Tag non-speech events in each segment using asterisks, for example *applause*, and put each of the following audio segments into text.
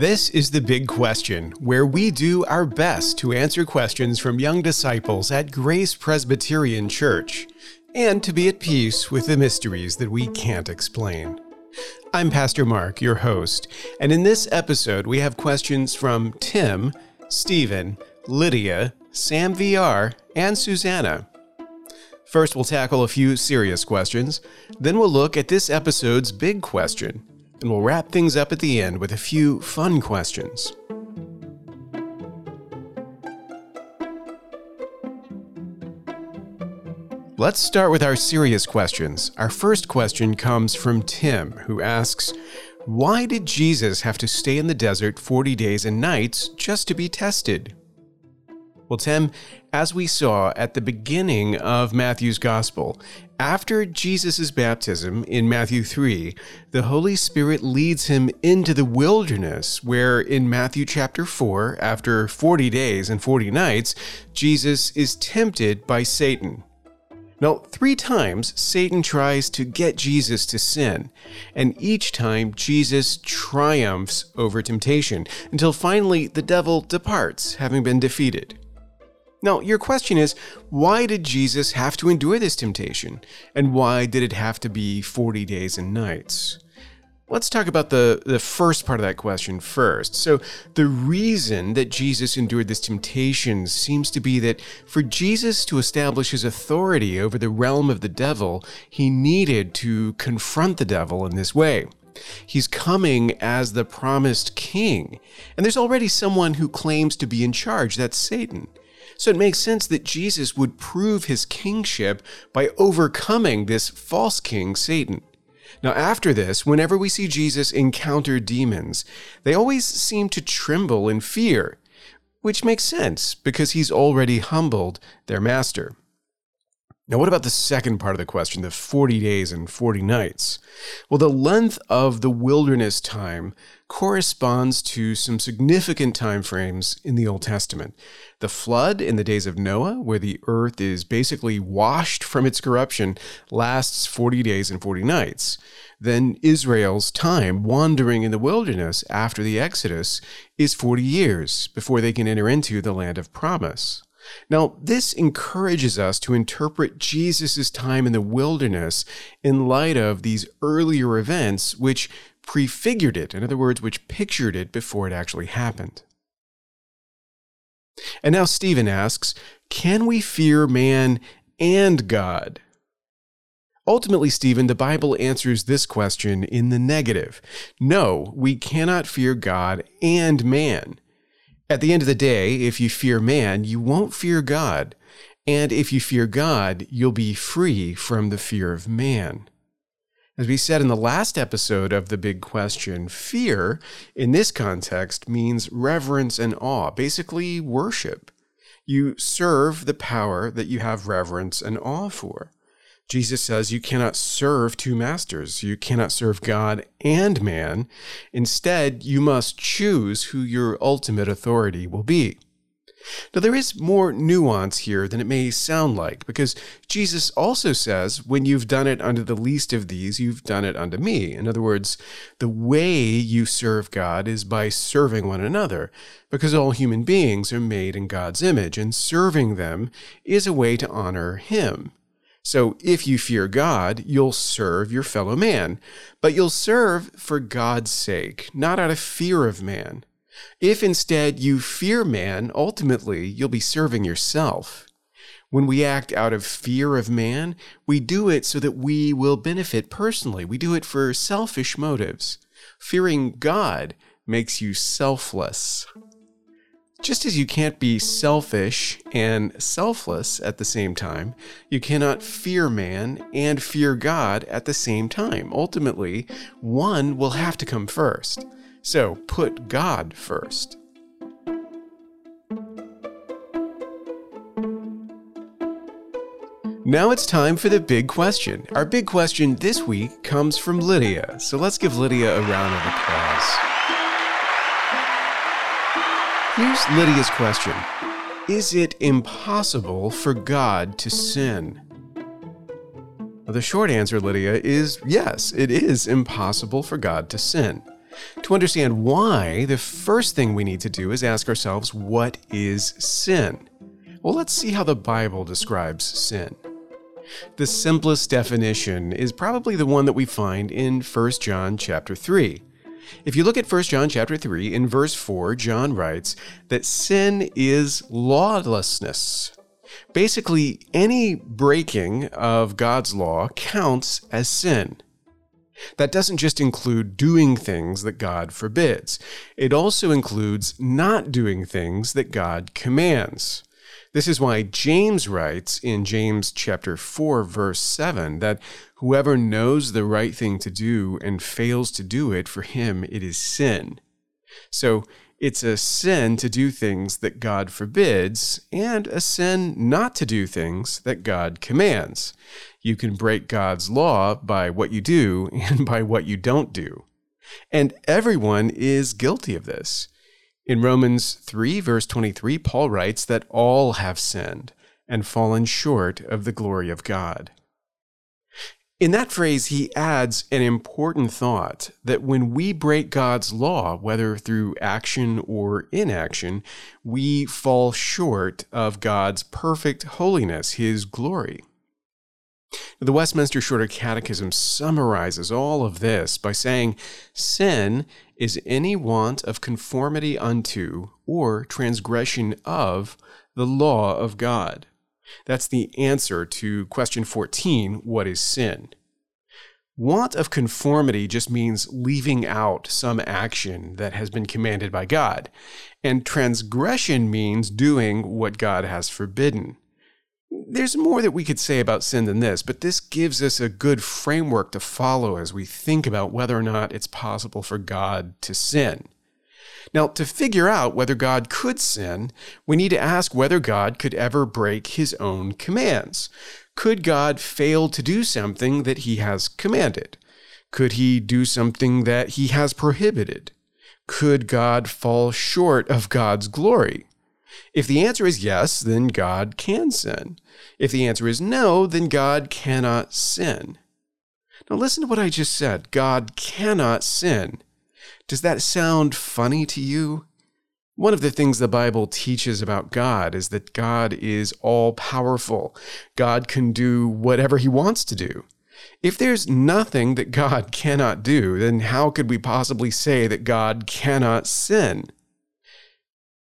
This is the big question, where we do our best to answer questions from young disciples at Grace Presbyterian Church and to be at peace with the mysteries that we can't explain. I'm Pastor Mark, your host, and in this episode we have questions from Tim, Stephen, Lydia, Sam VR, and Susanna. First, we'll tackle a few serious questions, then we'll look at this episode's big question and we'll wrap things up at the end with a few fun questions. Let's start with our serious questions. Our first question comes from Tim, who asks Why did Jesus have to stay in the desert 40 days and nights just to be tested? Well, Tim, as we saw at the beginning of Matthew's Gospel, after Jesus' baptism in Matthew 3, the Holy Spirit leads him into the wilderness, where in Matthew chapter 4, after 40 days and 40 nights, Jesus is tempted by Satan. Now, three times Satan tries to get Jesus to sin, and each time Jesus triumphs over temptation until finally the devil departs, having been defeated. Now, your question is why did Jesus have to endure this temptation? And why did it have to be 40 days and nights? Let's talk about the, the first part of that question first. So, the reason that Jesus endured this temptation seems to be that for Jesus to establish his authority over the realm of the devil, he needed to confront the devil in this way. He's coming as the promised king, and there's already someone who claims to be in charge that's Satan. So it makes sense that Jesus would prove his kingship by overcoming this false king, Satan. Now, after this, whenever we see Jesus encounter demons, they always seem to tremble in fear, which makes sense because he's already humbled their master. Now, what about the second part of the question, the 40 days and 40 nights? Well, the length of the wilderness time corresponds to some significant time frames in the Old Testament. The flood in the days of Noah, where the earth is basically washed from its corruption, lasts 40 days and 40 nights. Then Israel's time wandering in the wilderness after the Exodus is 40 years before they can enter into the land of promise. Now, this encourages us to interpret Jesus' time in the wilderness in light of these earlier events, which prefigured it, in other words, which pictured it before it actually happened. And now Stephen asks Can we fear man and God? Ultimately, Stephen, the Bible answers this question in the negative. No, we cannot fear God and man. At the end of the day, if you fear man, you won't fear God. And if you fear God, you'll be free from the fear of man. As we said in the last episode of The Big Question, fear in this context means reverence and awe, basically worship. You serve the power that you have reverence and awe for. Jesus says you cannot serve two masters. You cannot serve God and man. Instead, you must choose who your ultimate authority will be. Now, there is more nuance here than it may sound like, because Jesus also says, When you've done it unto the least of these, you've done it unto me. In other words, the way you serve God is by serving one another, because all human beings are made in God's image, and serving them is a way to honor Him. So if you fear God, you'll serve your fellow man, but you'll serve for God's sake, not out of fear of man. If instead you fear man, ultimately you'll be serving yourself. When we act out of fear of man, we do it so that we will benefit personally. We do it for selfish motives. Fearing God makes you selfless. Just as you can't be selfish and selfless at the same time, you cannot fear man and fear God at the same time. Ultimately, one will have to come first. So put God first. Now it's time for the big question. Our big question this week comes from Lydia, so let's give Lydia a round of applause. Here's Lydia's question Is it impossible for God to sin? The short answer, Lydia, is yes, it is impossible for God to sin. To understand why, the first thing we need to do is ask ourselves what is sin? Well, let's see how the Bible describes sin. The simplest definition is probably the one that we find in 1 John chapter 3. If you look at 1 John chapter 3 in verse 4, John writes that sin is lawlessness. Basically, any breaking of God's law counts as sin. That doesn't just include doing things that God forbids, it also includes not doing things that God commands. This is why James writes in James chapter 4 verse 7 that whoever knows the right thing to do and fails to do it for him it is sin. So it's a sin to do things that God forbids and a sin not to do things that God commands. You can break God's law by what you do *laughs* and by what you don't do. And everyone is guilty of this. In Romans 3, verse 23, Paul writes that all have sinned and fallen short of the glory of God. In that phrase, he adds an important thought that when we break God's law, whether through action or inaction, we fall short of God's perfect holiness, his glory. The Westminster Shorter Catechism summarizes all of this by saying sin is any want of conformity unto or transgression of the law of God. That's the answer to question 14 what is sin? Want of conformity just means leaving out some action that has been commanded by God. And transgression means doing what God has forbidden. There's more that we could say about sin than this, but this gives us a good framework to follow as we think about whether or not it's possible for God to sin. Now, to figure out whether God could sin, we need to ask whether God could ever break his own commands. Could God fail to do something that he has commanded? Could he do something that he has prohibited? Could God fall short of God's glory? If the answer is yes, then God can sin. If the answer is no, then God cannot sin. Now, listen to what I just said God cannot sin. Does that sound funny to you? One of the things the Bible teaches about God is that God is all powerful. God can do whatever he wants to do. If there's nothing that God *laughs* cannot do, then how could we possibly say that God cannot sin?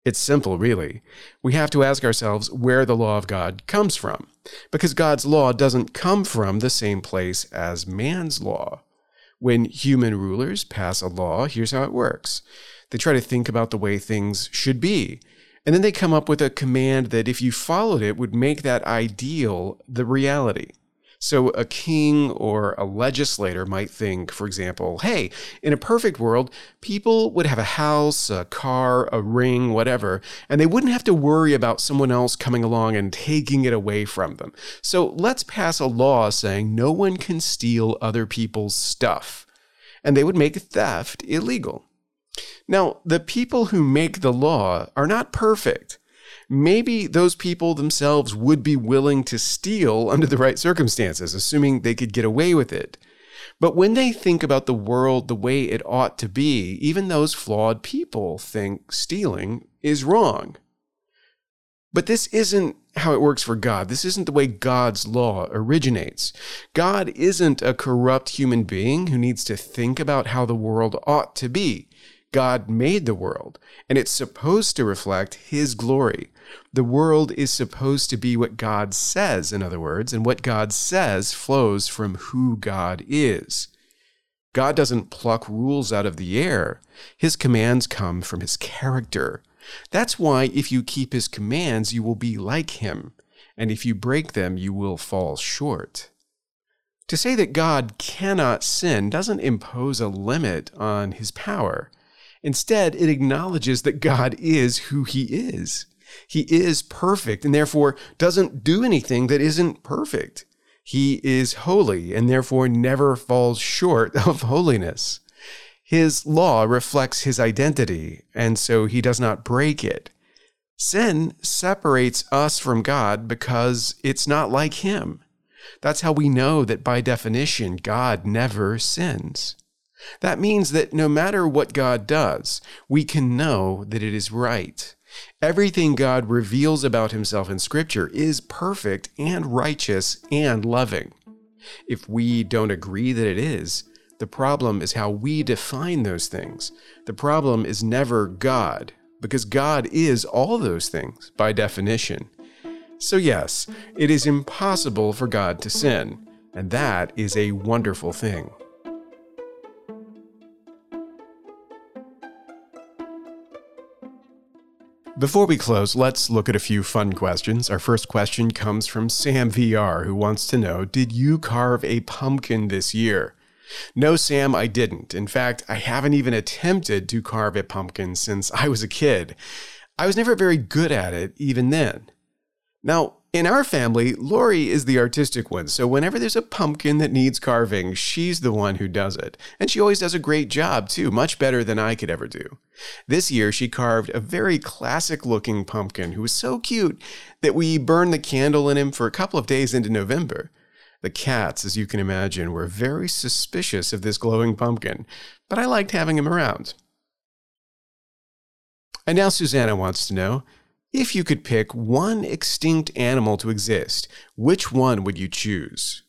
It's simple, really. We have to ask ourselves where the law of God comes from, because God's law doesn't come from the same place as man's law. When human rulers pass a law, here's how it works they try to think about the way things should be. And then they come up with a command that, if you followed it, would make that ideal the reality. So a king or a legislator might think, for example, hey, in a perfect world, people would have a house, a car, a ring, whatever, and they wouldn't have to worry about someone else coming along and taking it away from them. So let's pass a law saying no one can steal other people's stuff. And they would make theft illegal. Now, the people who make the law are not perfect maybe those people themselves would be willing to steal under the right circumstances, assuming they could get away with it. But when they think about the world the way it ought to be, even those flawed people think stealing is wrong. But this isn't how it works for God. This isn't the way God's law originates. God isn't a corrupt human being who needs to think about how the world ought to be. God made the world, and it's supposed to reflect His glory. The world is supposed to be what God says, in other words, and what God says flows from who God is. God doesn't pluck rules out of the air. His commands come from His character. That's why if you keep His commands, you will be like Him, and if you break them, you will fall short. To say that God cannot sin doesn't impose a limit on His power. Instead, it acknowledges that God is who he is. He is perfect and therefore doesn't do anything that isn't perfect. He is holy and therefore never falls short *laughs* of holiness. His law reflects his identity, and so he does not break it. Sin separates us from God because it's not like him. That's how we know that by definition, God never sins. That means that no matter what God does, we can know that it is right. Everything God reveals about himself in Scripture is perfect and righteous and loving. If we don't agree that it is, the problem is how we define those things. The problem is never God, because God is all those things by definition. So, yes, it is impossible for God to sin, and that is a wonderful thing. Before we close, let's look at a few fun questions. Our first question comes from Sam VR, who wants to know Did you carve a pumpkin this year? No, Sam, I didn't. In fact, I haven't even attempted to carve a pumpkin since I was a kid. I was never very good at it, even then. Now, in our family, Lori is the artistic one, so whenever there's a pumpkin that needs carving, she's the one who does it. And she always does a great job, too, much better than I could ever do. This year, she carved a very classic looking pumpkin who was so cute that we burned the candle in him for a couple of days into November. The cats, as you can imagine, were very suspicious of this glowing pumpkin, but I liked having him around. And now Susanna wants to know if you could pick one extinct animal to exist, which one would you choose?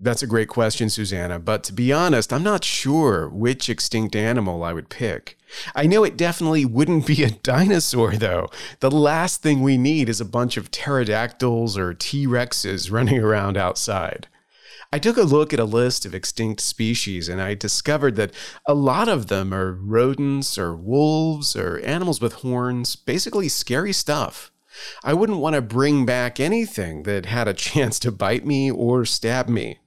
That's a great question, Susanna, but to be honest, I'm not sure which extinct animal I would pick. I know it definitely wouldn't be a *laughs* dinosaur, though. The last thing we need is a bunch of pterodactyls or T Rexes running around outside. I took a look at a list of extinct species and I discovered that a lot of them are rodents or wolves or animals with horns, basically scary stuff. I wouldn't want to bring back anything that had a *laughs* chance to bite me or stab me.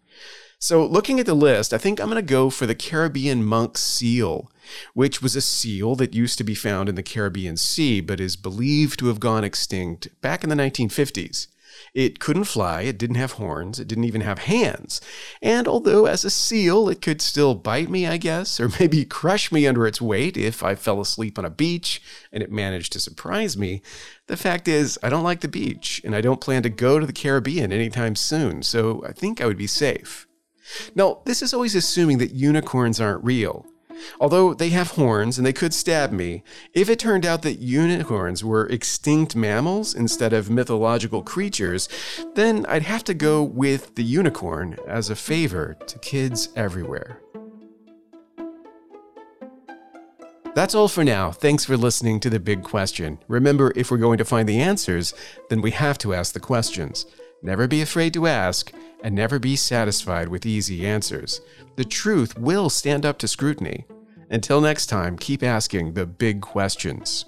So, looking at the list, I think I'm going to go for the Caribbean monk seal, which was a seal that used to be found in the Caribbean Sea but is believed to have gone extinct back in the 1950s. It couldn't fly, it didn't have horns, it didn't even have hands. And although as a seal it could still bite me, I guess, or *laughs* maybe crush me under its weight if I fell asleep on a beach and it managed to surprise me, the fact is I don't like the beach and I don't plan to go to the Caribbean anytime soon, so I think I would be safe. Now, this is always assuming that unicorns aren't real. Although they have horns and they could stab me, if it turned out that unicorns were extinct mammals instead of mythological creatures, then I'd have to go with the unicorn as a favor to kids everywhere. That's all for now. Thanks for listening to The Big Question. Remember, if we're going to find the answers, then we have to ask the questions. Never be afraid to ask, and never be satisfied with easy answers. The truth will stand up to scrutiny. Until next time, keep asking the big questions.